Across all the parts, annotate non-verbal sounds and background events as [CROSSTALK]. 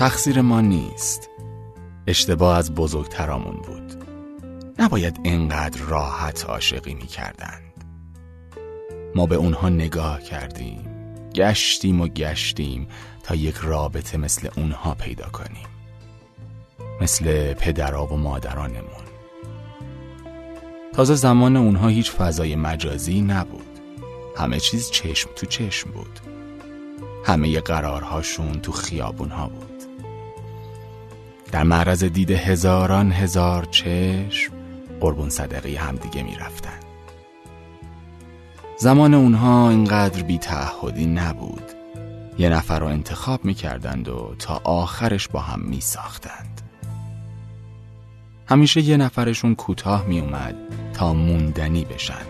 تقصیر ما نیست. اشتباه از بزرگترامون بود. نباید اینقدر راحت عاشقی می کردند ما به اونها نگاه کردیم گشتیم و گشتیم تا یک رابطه مثل اونها پیدا کنیم. مثل پدرها و مادرانمون. تازه زمان اونها هیچ فضای مجازی نبود. همه چیز چشم تو چشم بود. همه قرارهاشون تو خیابونها بود. در معرض دید هزاران هزار چشم قربون صدقه همدیگه می‌رفتن زمان اونها اینقدر بی تعهدی نبود. یه نفر رو انتخاب می‌کردند و تا آخرش با هم می ساختند. همیشه یه نفرشون کوتاه می اومد تا موندنی بشن.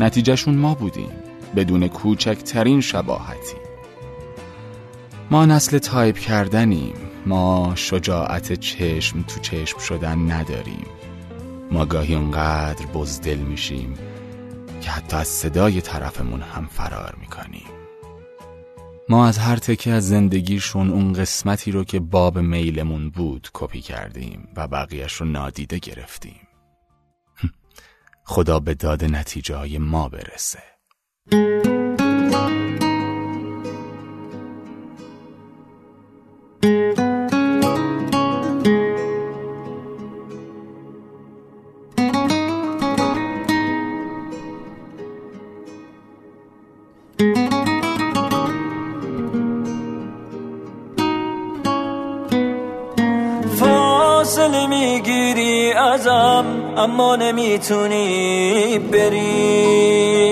نتیجهشون ما بودیم بدون کوچکترین شباهتی. ما نسل تایپ کردنیم. ما شجاعت چشم تو چشم شدن نداریم. ما گاهی اونقدر بزدل میشیم که حتی از صدای طرفمون هم فرار می‌کنیم. ما از هر تکه از زندگیشون اون قسمتی رو که باب میلمون بود کپی کردیم و بقیهش رو نادیده گرفتیم. [LAUGHS] خدا به داد نتیجه های ما برسه. فاصله می‌گیری ازم اما نمی‌تونی بری.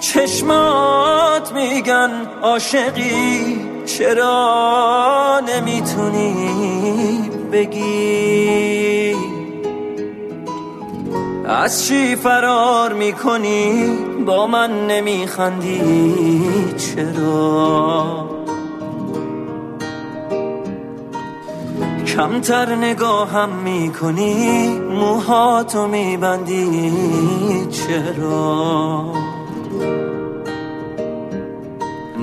چشمات میگن عاشقی چرا نمی‌تونی بگی؟ از چی فرار می‌کنی؟ با من نمیخندی چرا؟ کمتر نگاهم می‌کنی موهاتو میبندی. چرا؟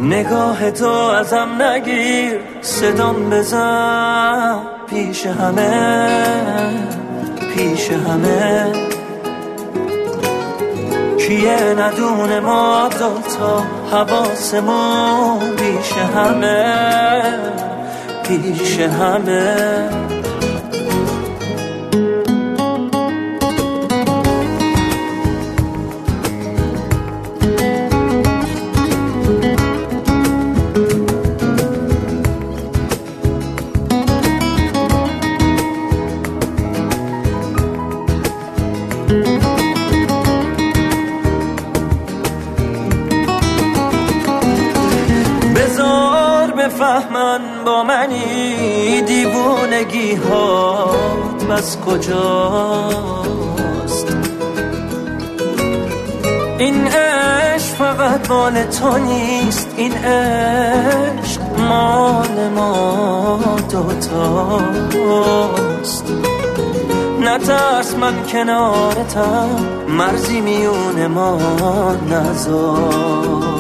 نگاه تو ازم نگیر صدام بزن. پیش همه پیش همه. کیه ندونه ما دوتا حواسمون؟ پیش همه. پیش همه. بفهمن با منی دیوونگی ها بس کجاست؟ این عشق فقط مال تو نیست این عشق مال ما دوتاست نترس من کنارتم مرزی میون ما نزار.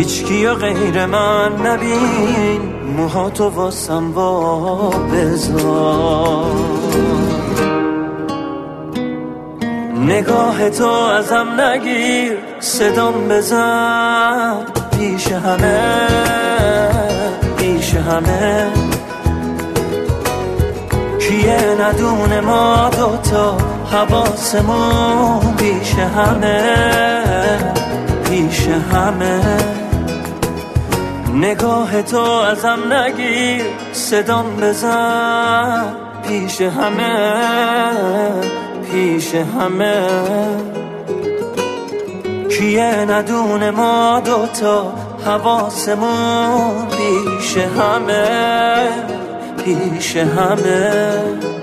هیچ کیا غیر من نبین موها تو واسم وا بذار نگاه تو ازم نگیر صدام بزن پیش همه پیش همه. کیه ندونه ما دوتا حواسمون پیش همه پیش همه. نگاه تو ازم نگیر صدام بزن. پیش همه پیش همه. کیه ندونه ما دوتا حواسمون؟ پیش همه پیش همه.